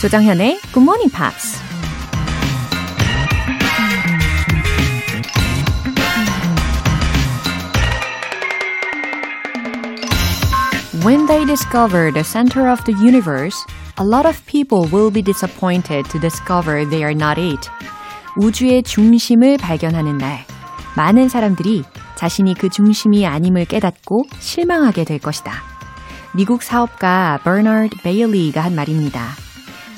조정현의 Good Morning Pops. When they discover the center of the universe, a lot of people will be disappointed to discover they are not it. 우주의 중심을 발견하는 날, 많은 사람들이 자신이 그 중심이 아님을 깨닫고 실망하게 될 것이다. 미국 사업가 버나드 베일리가 한 말입니다.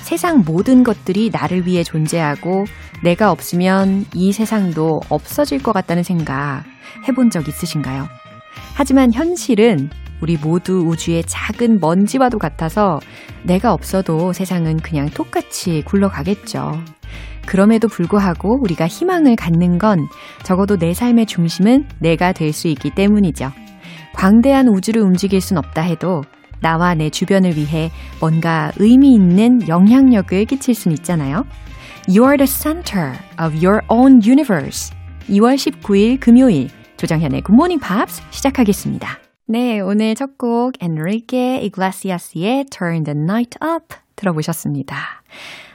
세상 모든 것들이 나를 위해 존재하고 내가 없으면 이 세상도 없어질 것 같다는 생각 해본 적 있으신가요? 하지만 현실은 우리 모두 우주의 작은 먼지와도 같아서 내가 없어도 세상은 그냥 똑같이 굴러가겠죠. 그럼에도 불구하고 우리가 희망을 갖는 건 적어도 내 삶의 중심은 내가 될 수 있기 때문이죠. 광대한 우주를 움직일 순 없다 해도 나와 내 주변을 위해 뭔가 의미 있는 영향력을 끼칠 순 있잖아요. You are the center of your own universe. 2월 19일 금요일 조정현의 Good Morning Pops 시작하겠습니다. 네, 오늘 첫 곡 엔리케 이글라시아스의 Turn the Night Up 들어보셨습니다.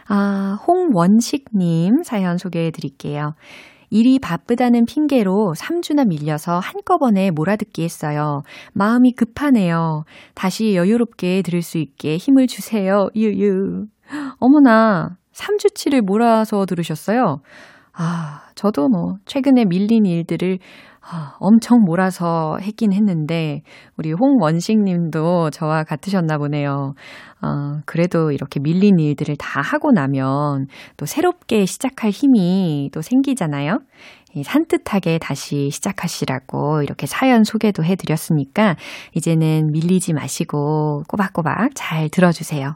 아, 홍원식님 사연 소개해 드릴게요. 일이 바쁘다는 핑계로 3주나 밀려서 한꺼번에 몰아듣기 했어요. 마음이 급하네요. 다시 여유롭게 들을 수 있게 힘을 주세요. 유유. 어머나, 3주치를 몰아서 들으셨어요? 아, 저도 뭐, 최근에 밀린 일들을 아, 엄청 몰아서 했긴 했는데, 우리 홍원식 님도 저와 같으셨나 보네요. 어, 그래도 이렇게 밀린 일들을 다 하고 나면 또 새롭게 시작할 힘이 또 생기잖아요. 산뜻하게 다시 시작하시라고 이렇게 사연 소개도 해드렸으니까, 이제는 밀리지 마시고 꼬박꼬박 잘 들어주세요.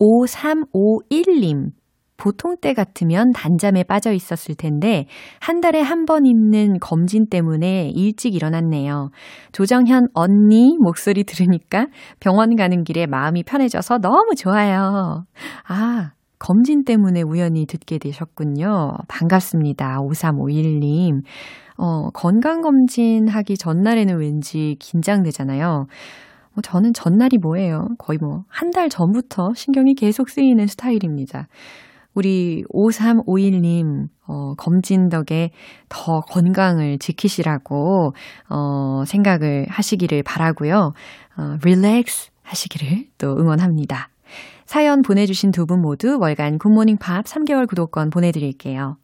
5351님. 보통 때 같으면 단잠에 빠져 있었을 텐데 한 달에 한번 있는 검진 때문에 일찍 일어났네요. 조정현 언니 목소리 들으니까 병원 가는 길에 마음이 편해져서 너무 좋아요. 아, 검진 때문에 우연히 듣게 되셨군요. 반갑습니다. 5351님. 어, 건강검진 하기 전날에는 왠지 긴장되잖아요. 뭐 저는 전날이 뭐예요? 거의 뭐 한 달 전부터 신경이 계속 쓰이는 스타일입니다. 우리 5351님, 어, 검진 덕에 더 건강을 지키시라고, 어, 생각을 하시기를 바라고요 어, relax 하시기를 또 응원합니다. 사연 보내주신 두 분 모두 월간 굿모닝 팝 3개월 구독권 보내드릴게요.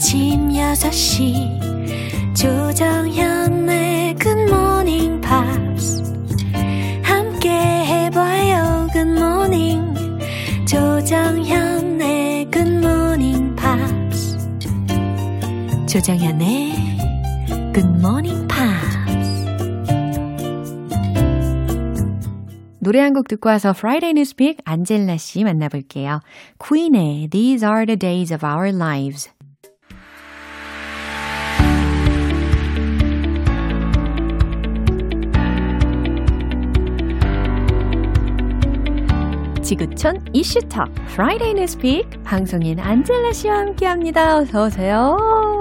아침 6시 조정현의 굿모닝 팝스 함께 해봐요 굿모닝 조정현의 굿모닝 팝스 조정현의 굿모닝 팝스 노래 한 곡 듣고 와서 Friday Newspeak 안젤라 씨 만나볼게요. 퀸의 These are the days of our lives 지구촌 이슈톡 Friday Newspeak 방송인 안젤라 씨와 함께합니다. 어서 오세요.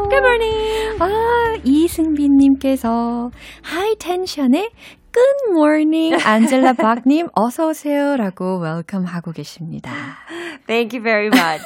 Good morning. 아 이승빈님께서 하이 텐션의 Good morning, 안젤라 박님 어서 오세요라고 웰컴 하고 계십니다. Thank you very much.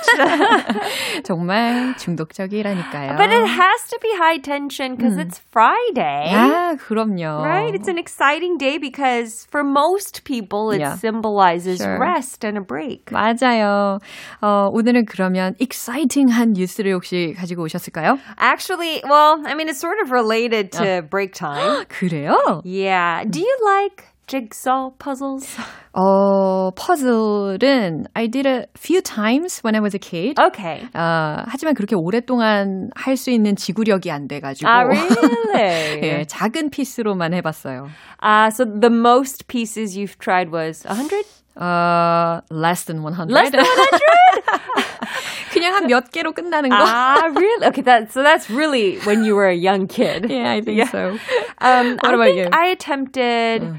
정말 중독적이라니까요. But it has to be high tension because 음. it's Friday. 아, 그럼요. Right? It's an exciting day because for most people it yeah. symbolizes sure. rest and a break. 맞아요. 어, 오늘은 그러면 exciting한 뉴스를 혹시 가지고 오셨을까요? Actually, well, I mean it's sort of related to 어. break time. 그래요? Yeah. Do you like jigsaw puzzles? 어, 퍼즐은 I did a few times when I was a kid. Okay. 어, 하지만 그렇게 오랫동안 할 수 있는 지구력이 안 돼가지고. 아, really? 예, 작은 피스로만 해봤어요. Uh, so the most pieces you've tried was 100? Uh, less than 100. Less than 100? 그냥 한 몇 개로 끝나는 거. Ah, really? Okay, that so that's really when you were a young kid. Yeah, I think yeah. so. Um, what I about you? I attempted. Uh.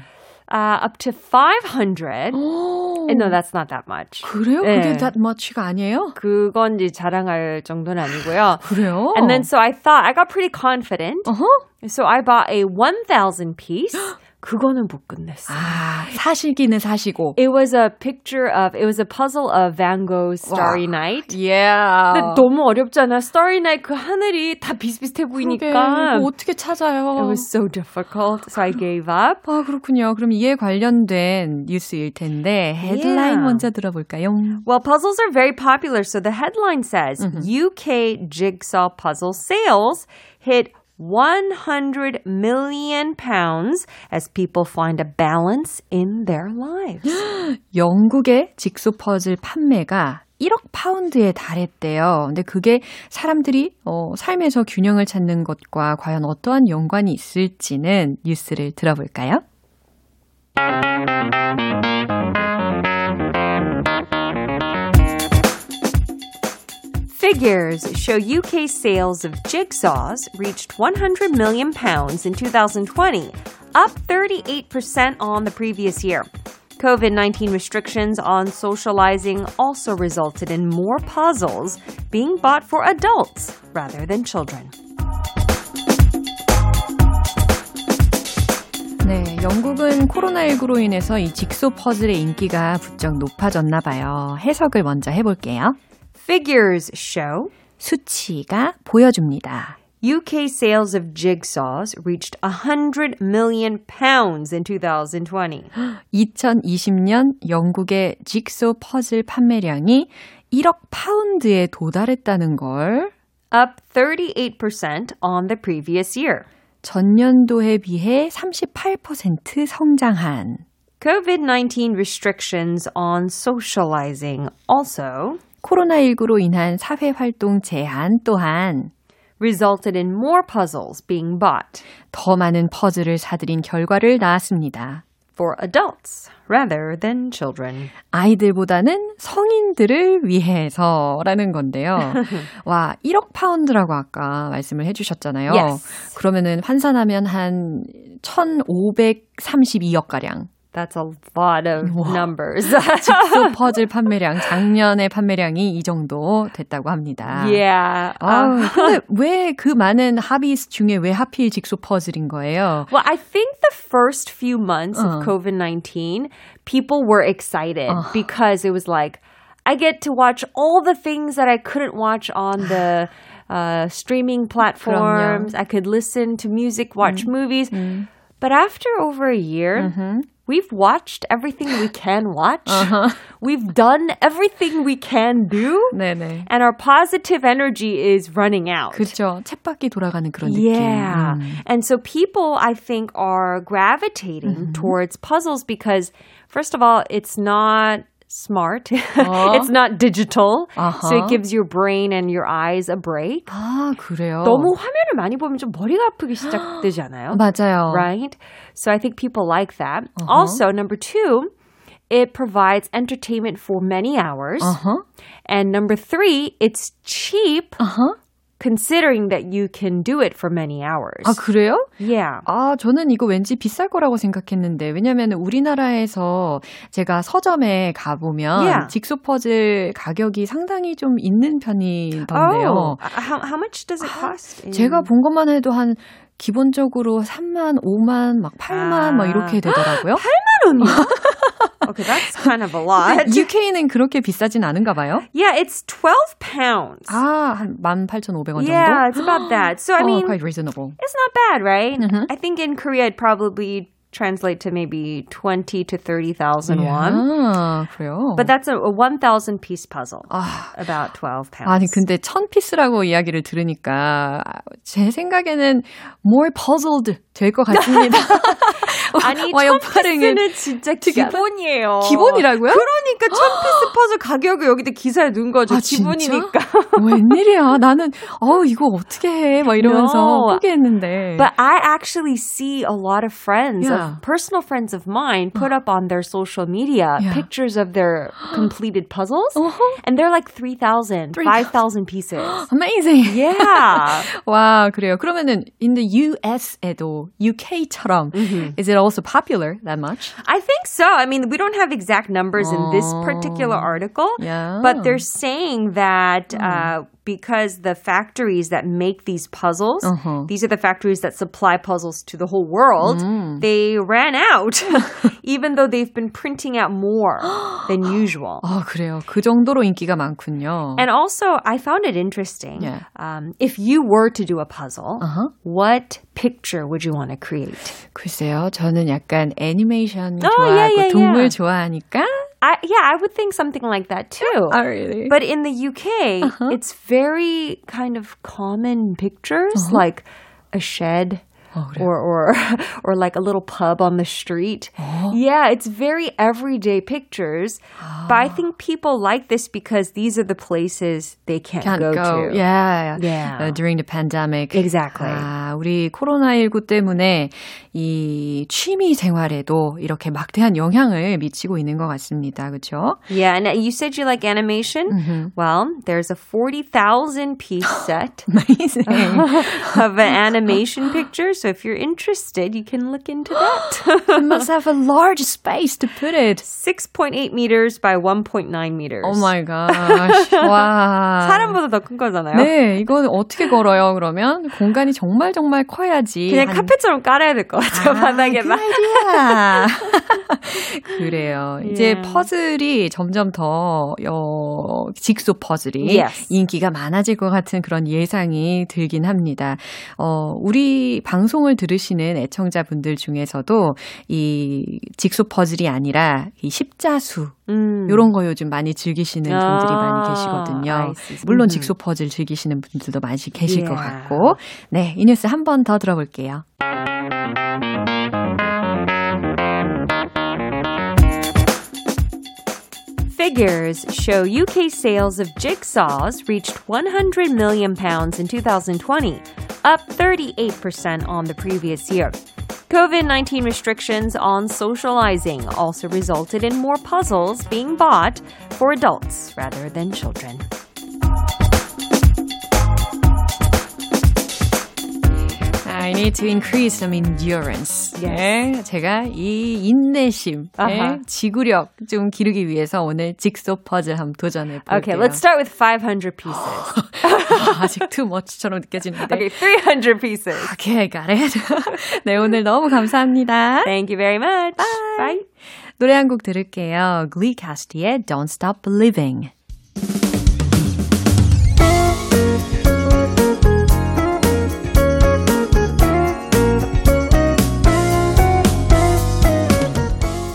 Uh, up to 500. And no, that's not that much. 그래요? 네. 그게 that much가 아니에요? 그건 이제 자랑할 정도는 아니고요. 그래요? And then so I thought I got pretty confident. Uh-huh. So I bought a 1000 piece. 그거는 못 끝냈어. 아, 사시기는 사시고. It was a picture of, it was a puzzle of Van Gogh's Starry 와. Night. Yeah. 근데 너무 어렵잖아. Starry Night 그 하늘이 다 비슷비슷해 보이니까. 그러게, 어떻게 찾아요? It was so difficult. So I gave up. 아, 그렇군요. 그럼 이에 관련된 뉴스일 텐데, 헤드라인 yeah. 먼저 들어볼까요? Well, puzzles are very popular. So the headline says, mm-hmm. UK jigsaw puzzle sales hit 100 million pounds as people find a balance in their lives. 영국의 직소 퍼즐 판매가 1억 파운드에 달했대요. 근데 그게 사람들이 어, 삶에서 균형을 찾는 것과 과연 어떠한 연관이 있을지는 뉴스를 들어볼까요? Figures show UK sales of jigsaws reached 100 million pounds in 2020, up 38% on the previous year. COVID 19 restrictions on socializing also resulted in more puzzles being bought for adults rather than children. 네, 영국은 코로나19로 인해서 이 직소 퍼즐의 인기가 부쩍 높아졌나 봐요. 해석을 먼저 해볼게요. Figures show 수치가 보여줍니다. UK sales of jigsaws reached 100 million pounds in 2020. 2020년 영국의 직소 퍼즐 판매량이 1억 파운드에 도달했다는 걸 up 38% on the previous year. 전년도에 비해 38% 성장한 COVID-19 restrictions on socializing also 코로나19로 인한 사회 활동 제한 또한 resulted in more puzzles being bought. 더 많은 퍼즐을 사들인 결과를 낳았습니다. For adults rather than children. 아이들보다는 성인들을 위해서라는 건데요. 와, 1억 파운드라고 아까 말씀을 해 주셨잖아요. Yes. 그러면은 환산하면 한 1,532억 가량. That's a lot of 와, numbers. 직소 퍼즐 판매량 작년의 판매량이 이 정도 됐다고 합니다. Yeah. 아, 근데 왜 그 많은 하비스 중에 왜 하필 직소 퍼즐인 거예요? Well, I think the first few months uh. of COVID-19, people were excited uh. because it was like I get to watch all the things that I couldn't watch on the uh, streaming platforms. 그럼요. I could listen to music, watch 음. movies. 음. But after over a year, mm-hmm. we've watched everything we can watch. Uh-huh. We've done everything we can do. 네네. And our positive energy is running out. 그렇죠. 쳇바퀴 돌아가는 그런 느낌. Yeah. 음. And so people, I think, are gravitating mm-hmm. towards puzzles because, first of all, it's not smart. 어? it's not digital. Uh-huh. So it gives your brain and your eyes a break. 아, 그래요? 너무 화면을 많이 보면 좀 머리가 아프기 시작되지 않아요? 맞아요. Right? So I think people like that. Uh-huh. Also, number two, it provides entertainment for many hours. Uh-huh. And number three, it's cheap. Uh-huh. Considering that you can do it for many hours. 아, 그래요? Yeah. 아, 저는 이거 왠지 비쌀 거라고 생각했는데, 왜냐면 우리나라에서 제가 서점에 가보면 yeah. 직소 퍼즐 가격이 상당히 좀 있는 편이던데요. Oh, how, how much does it cost? 제가 본 것만 해도 한 기본적으로 3만, 5만, 막 8만 아. 막 이렇게 되더라고요. 8만 원이요? okay, that's kind of a lot. UK는 그렇게 비싸진 않은가 봐요. Yeah, it's 12 pounds. 아, 한 18,500원 정도? Yeah, it's about that. So I oh, mean, quite reasonable. It's not bad, right? Mm-hmm. I think in Korea it probably translate to maybe 20 to 30,000 won. 아, 그래요? But that's a, a 1,000 piece puzzle. 아, about 12 pounds. 아니, 근데 1000피스라고 이야기를 들으니까 제 생각에는 more puzzled 될 것 같습니다. 아니, 천 피스는 진짜 기본이에요. 기본이라고요? 그러니까 천 피스 퍼즐 가격을 여기다 기사에 넣은 거죠. 아, 기본이니까. 웬일이야. 나는, 어 이거 어떻게 해? 막 이러면서 no. 포기했는데. But I actually see a lot of friends, yeah. of personal friends of mine, put up on their social media yeah. pictures of their completed puzzles. Uh-huh. And they're like 3,000, 5,000 pieces. Amazing. Yeah. 와, 그래요. 그러면은 in the US에도 UK처럼 mm-hmm. is it also popular that much? I think so. I mean, we don't have exact numbers in this particular article, yeah. but they're saying that uh, because the factories that make these puzzles, uh-huh. these are the factories that supply puzzles to the whole world, mm. they ran out, even though they've been printing out more than usual. 아, 그래요. 그 정도로 인기가 많군요. And also, I found it interesting. Yeah. Um, if you were to do a puzzle, uh-huh. what picture would you want to create? 글쎄요, 저는 약간 애니메이션 oh, 좋아하고 yeah, yeah, 동물 yeah. 좋아하니까 I, yeah, I would think something like that too. Oh, really? But in the UK, uh-huh. it's very kind of common pictures, uh-huh. like a shed Oh, or or or like a little pub on the street. Oh. Yeah, it's very everyday pictures. Oh. But I think people like this because these are the places they can't, can't go, go, to. Yeah, yeah. Uh, during the pandemic. Exactly. 아, 우리 코로나19 때문에 이 취미 생활에도 이렇게 막대한 영향을 미치고 있는 것 같습니다. 그렇죠? Yeah, and you said you like animation. Mm-hmm. Well, there's a 40,000 piece set Amazing. of an animation picture. So if you're interested, you can look into that. you must have a large space to put it. 6.8 meters by 1.9 meters. Oh my gosh. 와. 사람보다 더 큰 거잖아요. 네, 이거는 어떻게 걸어요, 그러면? 공간이 정말 정말 커야지. 그냥 한... 카펫처럼 깔아야 될 것 같아요, 아, 바닥에만. 그래요. Yeah. 이제 퍼즐이 점점 더, 어, 직소 퍼즐이 yes. 인기가 많아질 것 같은 그런 예상이 들긴 합니다. 어, 우리 방송 방송을 들으시는 애청자분들 중에서도 이 직소 퍼즐이 아니라 이 십자수 음. 이런 거 요즘 많이 즐기시는 분들이 아, 많이 계시거든요. 물론 직소 퍼즐 즐기시는 분들도 많이 계실 yeah. 것 같고. 네, 이 뉴스 한 번 더 들어볼게요. Figures show UK sales of jigsaws reached 100 million pounds in 2020, up 38% on the previous year. COVID 19 restrictions on socializing also resulted in more puzzles being bought for adults rather than children. I need to increase some endurance. 네, 제가 이 인내심, uh-huh. 지구력 좀 기르기 위해서 오늘 직소 퍼즐 한번 도전해 볼게요. Okay, let's start with 500 pieces. 아직 too much처럼 느껴지는데. Okay, 300 pieces. Okay, got it. 네, 오늘 너무 감사합니다. Thank you very much. Bye. Bye. 노래 한 곡 들을게요. Glee Cast의 Don't Stop Believing.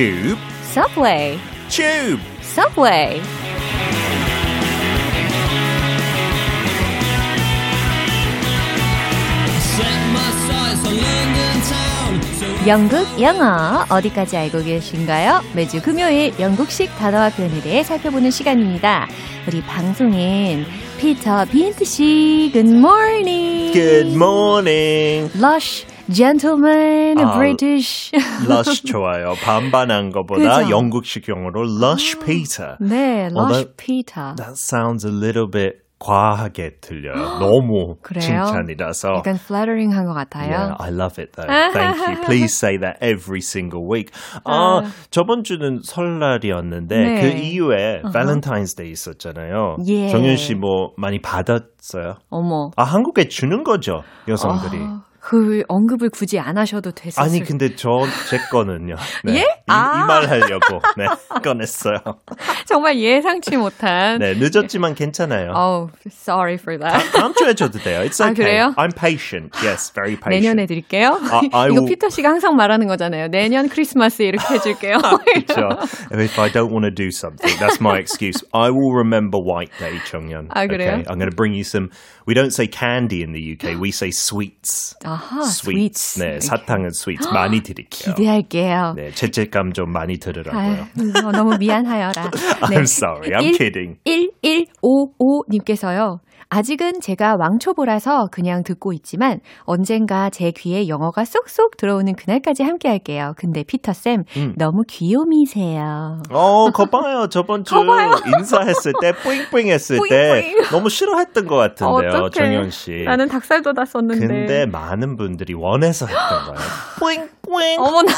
Tube. Subway. Tube. Subway. 영국 영어 어디까지 알고 계신가요? 매주 금요일 영국식 단어와 표현에 대해 살펴보는 시간입니다. 우리 방송인 피터 빈트 씨, good morning. Good morning. Lush gentleman, 아, British. lush 좋아요. 반반한 것보다 그죠? 영국식 영어로 lush Peter. 네, lush well, that, Peter. That sounds a little bit 과하게 들려요. 너무 그래요? 칭찬이라서. 약간 flattering한 것 같아요. Yeah, I love it though. Thank you. Please say that every single week. 아, 저번 주는 설날이었는데 네. 그 이후에 Valentine's Day 있었잖아요. 예. 정현 씨뭐 많이 받았어요? 어머. 아, 한국에 주는 거죠, 여성들이. 아, 그 언급을 굳이 안 하셔도 됐었을 아니 근데 저 제 거는요. 네. 예? 이, 아. 이말 하려고 네, 꺼냈어요. 정말 예상치 못한. 네, 늦었지만 괜찮아요. Oh, sorry for that. 다음 주에 줘도 돼요. It's 아, okay. 그래요? I'm patient. Yes, very patient. 내년에 드릴게요. 아, I 이거 will- 피터 씨가 항상 말하는 거잖아요. 내년 크리스마스에 이렇게 해줄게요. 그렇죠. If I don't want to do something, that's my excuse. I will remember White Day, 정연. 아, 그래요? Okay, I'm going to bring you some. We don't say candy in the UK. We say sweets. 아 하, sweets. sweets. 네, 사탕은 sweets 많이 드릴게요. 기대할게요. 네, 죄책감 좀 많이 들으라고요. 아유, 어, 너무 미안하여라. I'm sorry. I'm 일- kidding. 1155님께서요. 아직은 제가 왕초보라서 그냥 듣고 있지만 언젠가 제 귀에 영어가 쏙쏙 들어오는 그날까지 함께 할게요. 근데 피터쌤, 음. 너무 귀요미세요. 어, 거 봐요. 저번 주 인사했을 때, 뿌잉뿌잉 했을 때 뿌잉뿌잉. 너무 싫어했던 것 같은데요, 어떡해. 정연 씨. 나는 닭살 돋았었는데. 근데 많은 분들이 원해서 했던 거예요. 뿌잉뿌잉. 어머나.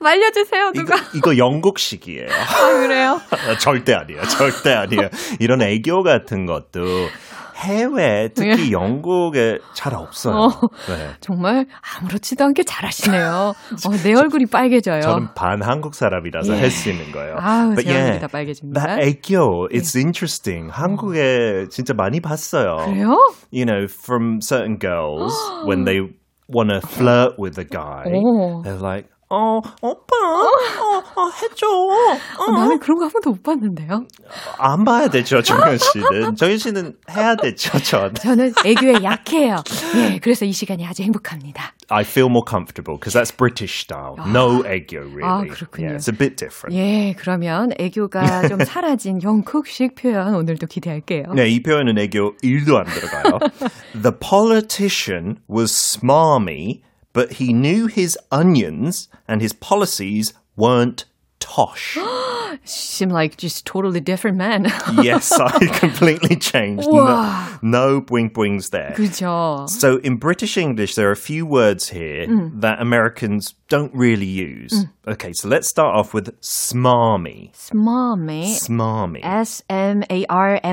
말려주세요, 이거, 누가. 이거 영국식이에요. 아, 그래요? 절대 아니에요. 절대 아니에요. 이런 애교 같은 것도 해외, 특히 영국에 잘 없어요. 어. 네. 정말 아무렇지도 않게 잘하시네요. 어, 내 얼굴이 빨개져요. 저는 반 한국 사람이라서 예. 할수 있는 거예요. 아우, 제 얼굴이 yeah, 다 빨개집니다. 애교, it's interesting. 한국에 진짜 많이 봤어요. 그래요? You know, from certain girls when they want to flirt with a guy, 오. they're like, 어, 오빠, 어, 어, 해줘. 어. 어, 나는 그런 거 한 번도 못 봤는데요. 안 봐야 되죠, 정현 씨는. 정현 씨는 해야 되죠, 전. 저는 애교에 약해요. 예, 그래서 이 시간이 아주 행복합니다. I feel more comfortable because that's British style. No 애교, really. 아, 그렇군요. Yeah, it's a bit different. 예, 그러면 애교가 좀 사라진 영국식 표현 오늘도 기대할게요. 네, 이 표현은 애교 1도 안 들어가요. The politician was smarmy, but he knew his onions and his policies weren't tosh. Seem like just totally different man. yes, I completely changed. No, 우와. no bwing bwings there. 그죠? So in British English, there are a few words here that Americans don't really use. Okay, so let's start off with smarmy. smarmy. Smarmy. S-M-A-R-M-Y죠?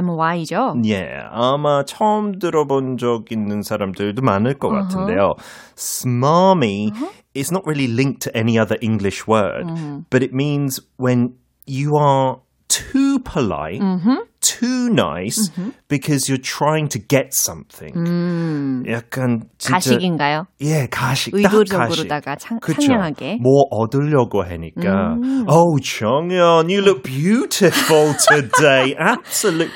예, 아마 처음 들어본 적 있는 사람들도 많을 것 같은데요. Smarmy is not really linked to any other English word, mm-hmm. but it means when you are too polite, mm-hmm. Too nice, because you're trying to get something. 약간 진짜 가식인가요? 예, 가식. 의도적으로다가 창. 상냥하게. 뭐 얻으려고 하니까. Oh, 정연, you look beautiful today. Absolute.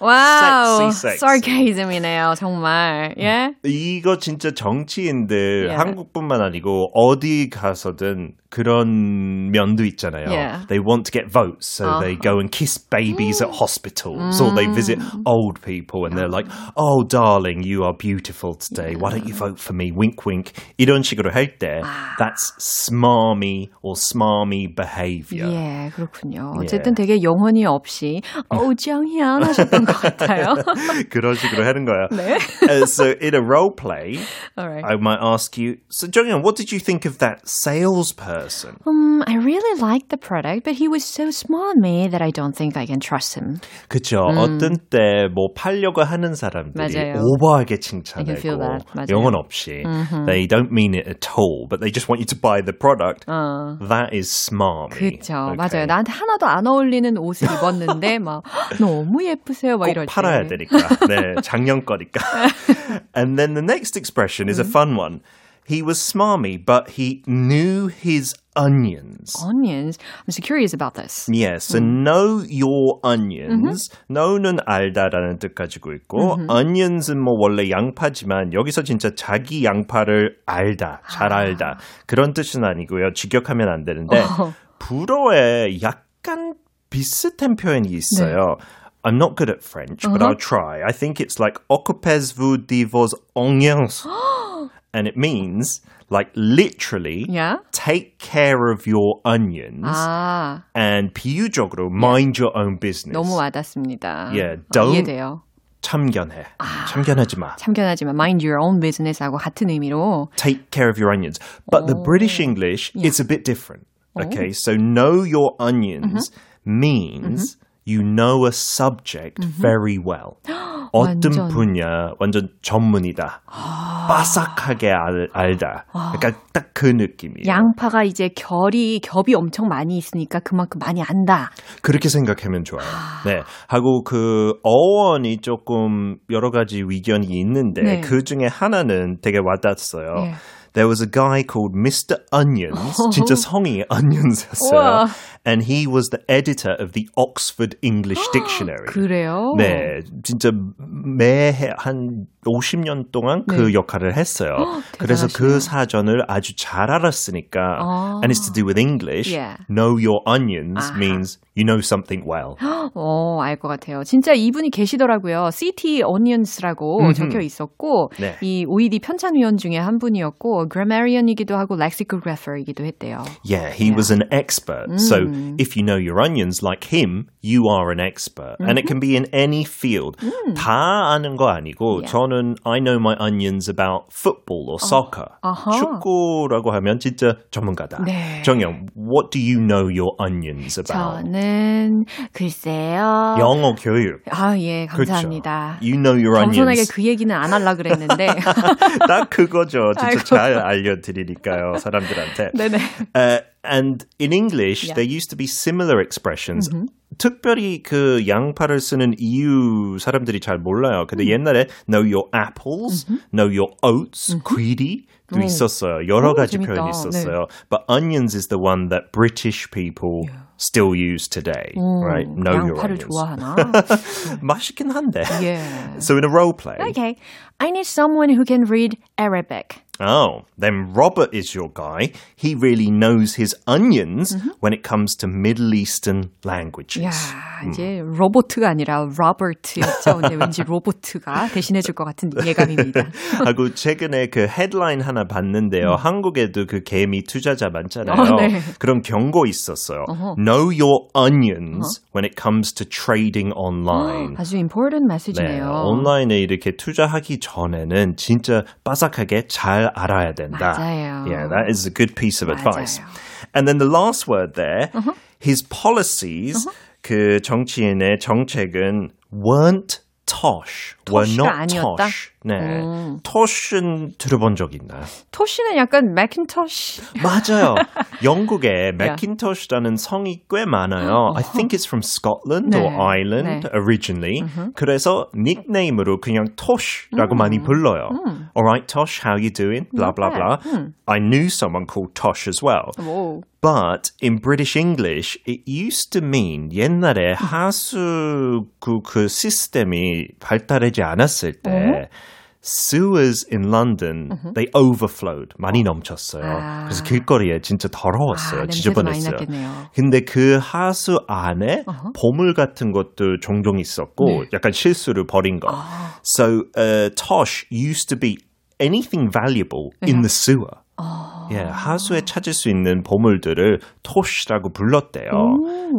와우, Sexy, sexy. sarcasm이네요, 정말. 예? 이거 진짜 정치인들 Yeah. 한국뿐만 아니고 어디 가서든 그런 면도 있잖아요. Yeah. They want to get votes, so they go and kiss babies at hospitals, or they visit old people and they're like, "Oh, darling, you are beautiful today. Why don't you vote for me?" Wink, wink. 이런 식으로 할 때, that's smarmy or smarmy behavior. 예, 그렇군요. 어쨌든 되게 영혼이 없이, 어우, 정현 하셨던 것 같아요. 그런 식으로 하는 거야. 네. Uh, so in a role play, Alright. I might ask you, so Jonghyun, what did you think of that salesperson? Um, I really liked the product, but he was so smarmy that I don't think I can trust him. 그쵸. 어떤 때 뭐 팔려고 하는 사람들이 맞아요. 오버하게 I can feel 칭찬하고 that. 맞아요. 영혼 없이 they don't mean it at all, but they just want you to buy the product. 어. That is smarmy. 그쵸. Okay. 맞아요. 나한테 하나도 안 어울리는 옷을 입었는데, 막, 너무 예쁘세요, 막 꼭 이럴 때. 팔아야 되니까. 네, 작년 거니까. and then the next expression is a fun one. He was smarmy, but he knew his onions. Onions. I'm so curious about this. Yeah, so know your onions. know는 알다라는 뜻 가지고 있고, onions은 뭐 원래 양파지만 여기서 진짜 자기 양파를 알다, 잘 알다 그런 뜻은 아니고요. 직역하면 안 되는데 불어에 약간 비슷한 표현이 있어요. I'm not good at French, but I'll try. I think it's like occupez-vous de vos oignons. and it means like literally Yeah. take care of your onions 아, and 비유적으로 mind your own business. 너무 와닿습니다. Yeah, 어, don't- 이해돼요. 참견해. 참견하지 마. 참견하지만 mind your own business하고 같은 의미로 Take care of your onions. But the British English is a bit different. Okay, so know your onions means You know a subject very well. 어떤 완전. 분야 완전 전문이다. 빠삭하게 알, 알다. 그러니까 딱 그 느낌이에요. 양파가 이제 결이 겹이 엄청 많이 있으니까 그만큼 많이 안다. 그렇게 생각하면 좋아요. 네. 하고 그 어원이 조금 여러 가지 위견이 있는데 네. 그 중에 하나는 되게 와닿았어요. 예. There was a guy called Mr. Onions. 진짜 성이 Onions였어요. 우와. And he was the editor of the Oxford English Dictionary. 그래요? 네, 진짜 매해 한 50년 동안 그 네. 역할을 했어요. 그래서 그 대단하시네요. 사전을 아주 잘 알았으니까, 아. and it's to do with English. Yeah. Know your onions 아하. means you know something well. 어, 알 것 같아요. 진짜 이분이 계시더라고요. CT Onions라고 적혀 있었고, 네. 이 OED 편찬위원 중에 한 분이었고, grammarian이기도 하고 lexicographer이기도 했대요. Yeah, he was an expert. So if you know your onions like him, you are an expert. And it can be in any field. 다 아는 거 아니고 Yeah. 저는 I know my onions about football or soccer. 아하. 축구라고 하면 진짜 전문가다. 네. 정영, what do you know your onions about? 저는 글쎄요. 영어 교육. 아, 예, 그렇죠. 감사합니다. You know your 겸손하게 onions. 그 얘기는 안 하려 그랬는데. 딱 그거죠. 진짜 아이고. 잘 알려드리니까요, 사람들한테. 네네. Uh, and in English, Yeah. there used to be similar expressions. 특별히 그 양파를 쓰는 이유 사람들이 잘 몰라요. 근데 옛날에 know your apples, know your oats, greedy도 있었어요. 여러 오, 가지 재밌다. 표현이 있었어요. But onions is the one that British people still use today. right? Know your 양파를 onions. 좋아하나? 맛있긴 한데. 예. So in a role play, Okay. I need someone who can read Arabic. Oh, then Robert is your guy. He really knows his onions when it comes to Middle Eastern languages. 야, 이제 로보트가 아니라 로버트였죠. 근데 왠지 로보트가 대신해 줄 것 같은 예감입니다. 하고 최근에 그 헤드라인 하나 봤는데요. 한국에도 그 개미 투자자 많잖아요. 어, 네. 그런 경고 있었어요. Know your onions when it comes to trading online. 아주 important 네, 메시지네요. 온라인에 이렇게 투자하기 전에는 진짜 빠삭하게 잘 알아야 된다. 맞아요. Yeah, that is a good piece of advice. 맞아요. And then the last word there, his policies, 그 정치인의 정책은 weren't tosh, were not 아니었다? tosh. 네, tosh은 들어본 적 있나요? 토시는 약간 맥킨토시. 맞아요. 영국에 맥킨토시라는 성이 꽤 많아요. I think it's from Scotland or 네, Ireland 네. originally. 그래서 닉네임으로 그냥 Tosh라고 많이 불러요. Alright, Tosh, how you doing? Blah blah blah. I knew someone called Tosh as well. 오. But in British English, it used to mean 옛날에 하수 그, 그 시스템이 발달 하지 않았을 때 sewers in London they overflowed 많이 넘쳤어요. 아. 그래서 길거리에 진짜 더러웠어요. 아, 지저분했어요. 근데 그 하수 안에 보물 같은 것도 종종 있었고 네. 약간 실수를 벌인 거. 아. So uh, tosh used to be anything valuable in the sewer. 아. 예, 하수에 찾을 수 있는 보물들을 tosh라고 불렀대요.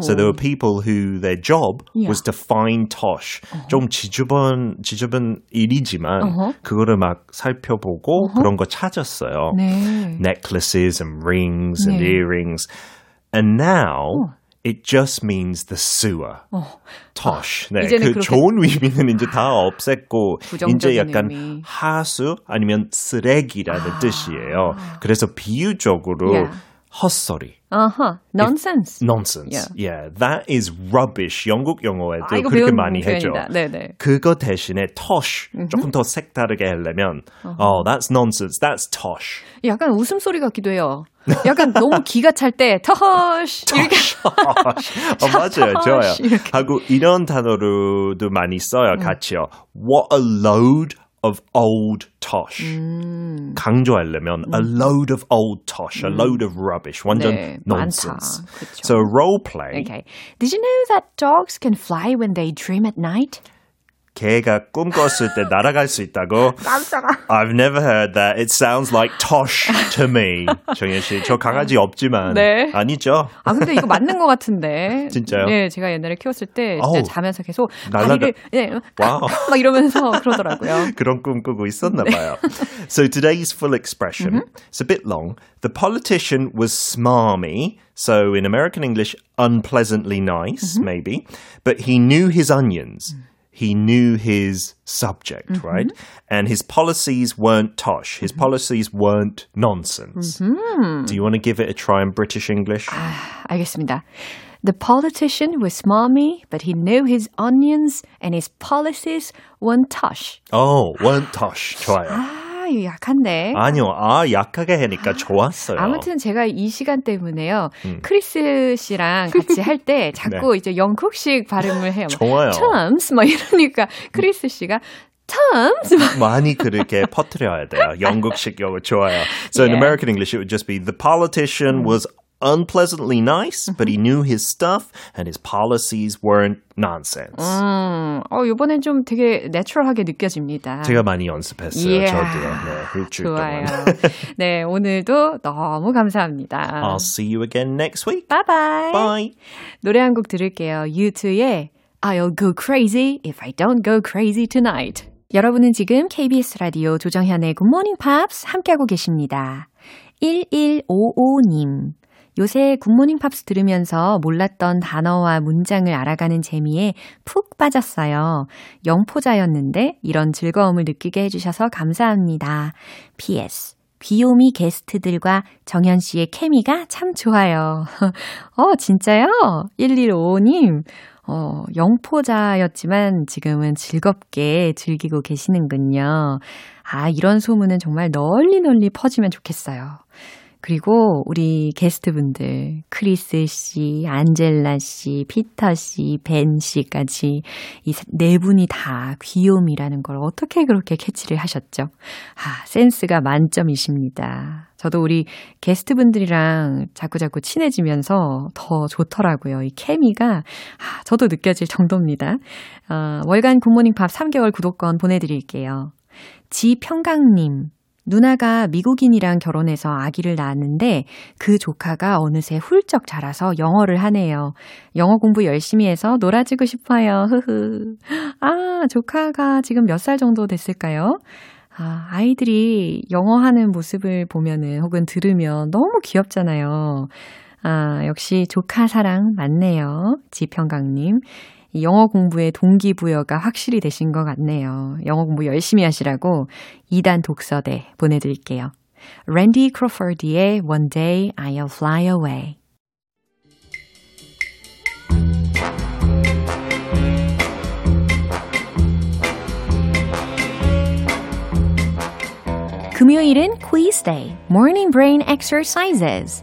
So there were people who their job Yeah. was to find tosh. 좀 지저분 지저분 일이지만 그거를 막 살펴보고 그런 거 찾았어요. 네. necklaces and rings and 네. earrings. And now it just means the sewer. tosh. 네, 이제는 그 그렇게- 좋은 의미는 이제 다 없앴고 부정적인 이제 약간 의미. 하수 아니면 쓰레기라는 뜻이에요. 그래서 비유적으로 Yeah. 헛소리. 아하. nonsense. nonsense. Yeah. that is rubbish. 영국 영어에도 아, 그렇게 많이 해줘. 표현이다. 네네. 그거 대신에 tosh 조금 더 색다르게 하려면 oh, that's nonsense. That's tosh. 약간 웃음소리 같기도 해요. 약간 너무 기가 찰 때 터시 이렇게 어, 맞아요. 좋아요. 이렇게. 하고 이런 단어로도 많이 써요. 같이요. What a load of old tosh. 강조하려면 a load of old tosh, a load of rubbish. 완전 네, nonsense. 많다. 그쵸. So a role play. Okay. Did you know that dogs can fly when they dream at night? 개가 꿈 꿨을 때 날아갈 수 있다고. 깜짝아. I've never heard that. It sounds like tosh to me. 정현 씨, 저 강아지 없지만 네. 아니죠? 아 근데 이거 맞는 것 같은데. 진짜요? 네, 제가 옛날에 키웠을 때 진짜 어우, 자면서 계속 날아가- 다리를 네, 와우. 막 이러면서 그러더라고요. 그런 꿈 꾸고 있었나 봐요. So today's full expression. Mm-hmm. It's a bit long. The politician was smarmy. So in American English, unpleasantly nice, Mm-hmm. maybe. But he knew his onions. Mm. He knew his subject, Mm-hmm. right? And his policies weren't tosh. His policies weren't nonsense. Do you want to give it a try in British English? Ah. 알겠습니다. The politician was smarmy, but he knew his onions and his policies weren't tosh. oh, weren't tosh. 좋아요. 아, 약한데. 아니요, 아, 약하게 하니까 좋았어요. 아무튼 제가 이 시간 때문에요. 크리스 씨랑 같이 할 때 자꾸 이제 영국식 발음을 해요. 네. 좋아요. terms 막 이러니까 크리스 씨가 terms 막 많이 그렇게 퍼뜨려야 돼요. 영국식 영어 좋아요. So in Yeah. American English, it would just be the politician was unpleasantly nice, but he knew his stuff and his policies weren't nonsense. 음, 어, 요번엔 좀 되게 내추럴하게 느껴집니다. 제가 많이 연습했어요. Yeah. 저도요. 네, 일주일 좋아요. 동안. 네, 오늘도 너무 감사합니다. I'll see you again next week. 바이바이. Bye. 노래 한 곡 들을게요. U2의 I'll go crazy if I don't go crazy tonight. 여러분은 지금 KBS 라디오 조정현의 Good Morning Pops 함께하고 계십니다. 1155님. 요새 굿모닝 팝스 들으면서 몰랐던 단어와 문장을 알아가는 재미에 푹 빠졌어요. 영포자였는데 이런 즐거움을 느끼게 해주셔서 감사합니다. PS. 귀요미 게스트들과 정현 씨의 케미가 참 좋아요. 어, 진짜요? 1155님. 어, 영포자였지만 지금은 즐겁게 즐기고 계시는군요. 아, 이런 소문은 정말 널리 널리 퍼지면 좋겠어요. 그리고 우리 게스트분들, 크리스 씨, 안젤라 씨, 피터 씨, 벤 씨까지 이 네 분이 다 귀요미라는 걸 어떻게 그렇게 캐치를 하셨죠? 아, 센스가 만점이십니다. 저도 우리 게스트분들이랑 자꾸자꾸 친해지면서 더 좋더라고요. 이 케미가, 아, 저도 느껴질 정도입니다. 어, 월간 굿모닝 팝 3개월 구독권 보내드릴게요. 지평강님, 누나가 미국인이랑 결혼해서 아기를 낳았는데 그 조카가 어느새 훌쩍 자라서 영어를 하네요. 영어 공부 열심히 해서 놀아주고 싶어요. 흐흐. 아, 조카가 지금 몇 살 정도 됐을까요? 아, 아이들이 영어 하는 모습을 보면은 혹은 들으면 너무 귀엽잖아요. 아, 역시 조카 사랑 맞네요. 지평강님. 이 영어 공부의 동기부여가 확실히 되신 것 같네요. 영어 공부 열심히 하시라고 2단 독서대 보내드릴게요. 랜디 크로퍼드의 One Day I'll Fly Away. 금요일은 quiz day, morning brain exercises.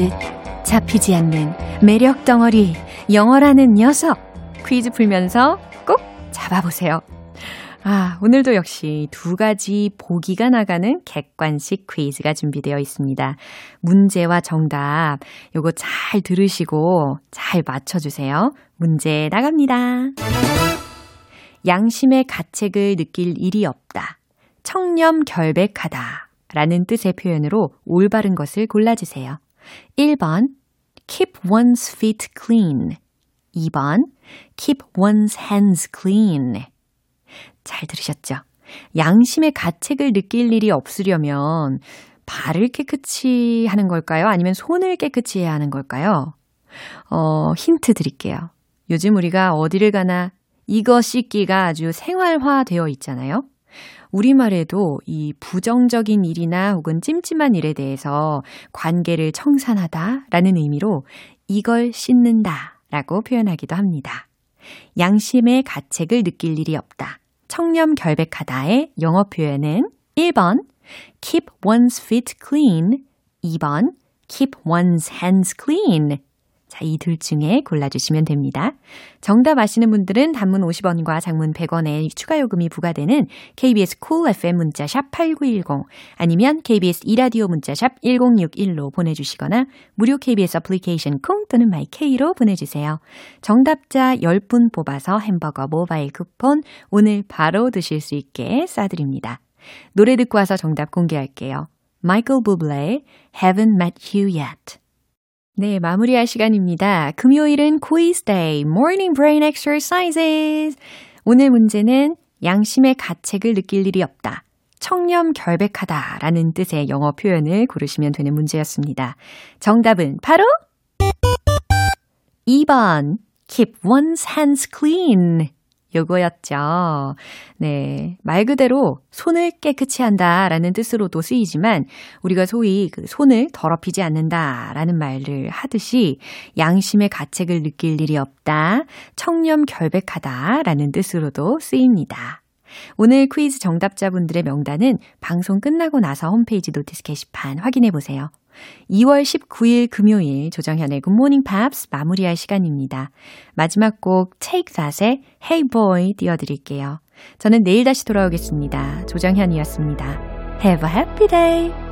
듯 잡히지 않는 매력 덩어리 영어라는 녀석 퀴즈 풀면서 꼭 잡아보세요. 아, 오늘도 역시 두 가지 보기가 나가는 객관식 퀴즈가 준비되어 있습니다. 문제와 정답, 요거 잘 들으시고 잘 맞춰주세요. 문제 나갑니다. 양심의 가책을 느낄 일이 없다. 청렴 결백하다. 라는 뜻의 표현으로 올바른 것을 골라주세요. 1번, keep one's feet clean. 2번, keep one's hands clean. 잘 들으셨죠? 양심의 가책을 느낄 일이 없으려면 발을 깨끗이 하는 걸까요? 아니면 손을 깨끗이 해야 하는 걸까요? 어, 힌트 드릴게요. 요즘 우리가 어디를 가나 이거 씻기가 아주 생활화 되어 있잖아요. 우리말에도 이 부정적인 일이나 혹은 찜찜한 일에 대해서 관계를 청산하다 라는 의미로 이걸 씻는다 라고 표현하기도 합니다. 양심의 가책을 느낄 일이 없다. 청렴 결백하다의 영어 표현은 1번 keep one's feet clean, 2번 keep one's hands clean. 자, 이 둘 중에 골라주시면 됩니다. 정답 아시는 분들은 단문 50원과 장문 100원의 추가 요금이 부과되는 KBS cool FM 문자 샵 8910 아니면 KBS 이라디오 문자 샵 1061로 보내주시거나 무료 KBS 애플리케이션 콩 또는 마이케이로 보내주세요. 정답자 10분 뽑아서 햄버거 모바일 쿠폰 오늘 바로 드실 수 있게 쏴드립니다. 노래 듣고 와서 정답 공개할게요. 마이클 부블레의 Haven't Met You Yet 네, 마무리할 시간입니다. 금요일은 quiz day, morning brain exercises. 오늘 문제는 양심의 가책을 느낄 일이 없다. 청렴 결백하다 라는 뜻의 영어 표현을 고르시면 되는 문제였습니다. 정답은 바로 2번 keep one's hands clean 요거였죠. 네. 말 그대로 손을 깨끗이 한다 라는 뜻으로도 쓰이지만 우리가 소위 그 손을 더럽히지 않는다 라는 말을 하듯이 양심의 가책을 느낄 일이 없다, 청렴 결백하다 라는 뜻으로도 쓰입니다. 오늘 퀴즈 정답자분들의 명단은 방송 끝나고 나서 홈페이지 notice 게시판 확인해 보세요. 2월 19일 금요일 조정현의 굿모닝 팝스 마무리할 시간입니다. 마지막 곡 Take That의 Hey Boy 띄워드릴게요. 저는 내일 다시 돌아오겠습니다. 조정현이었습니다. Have a happy day!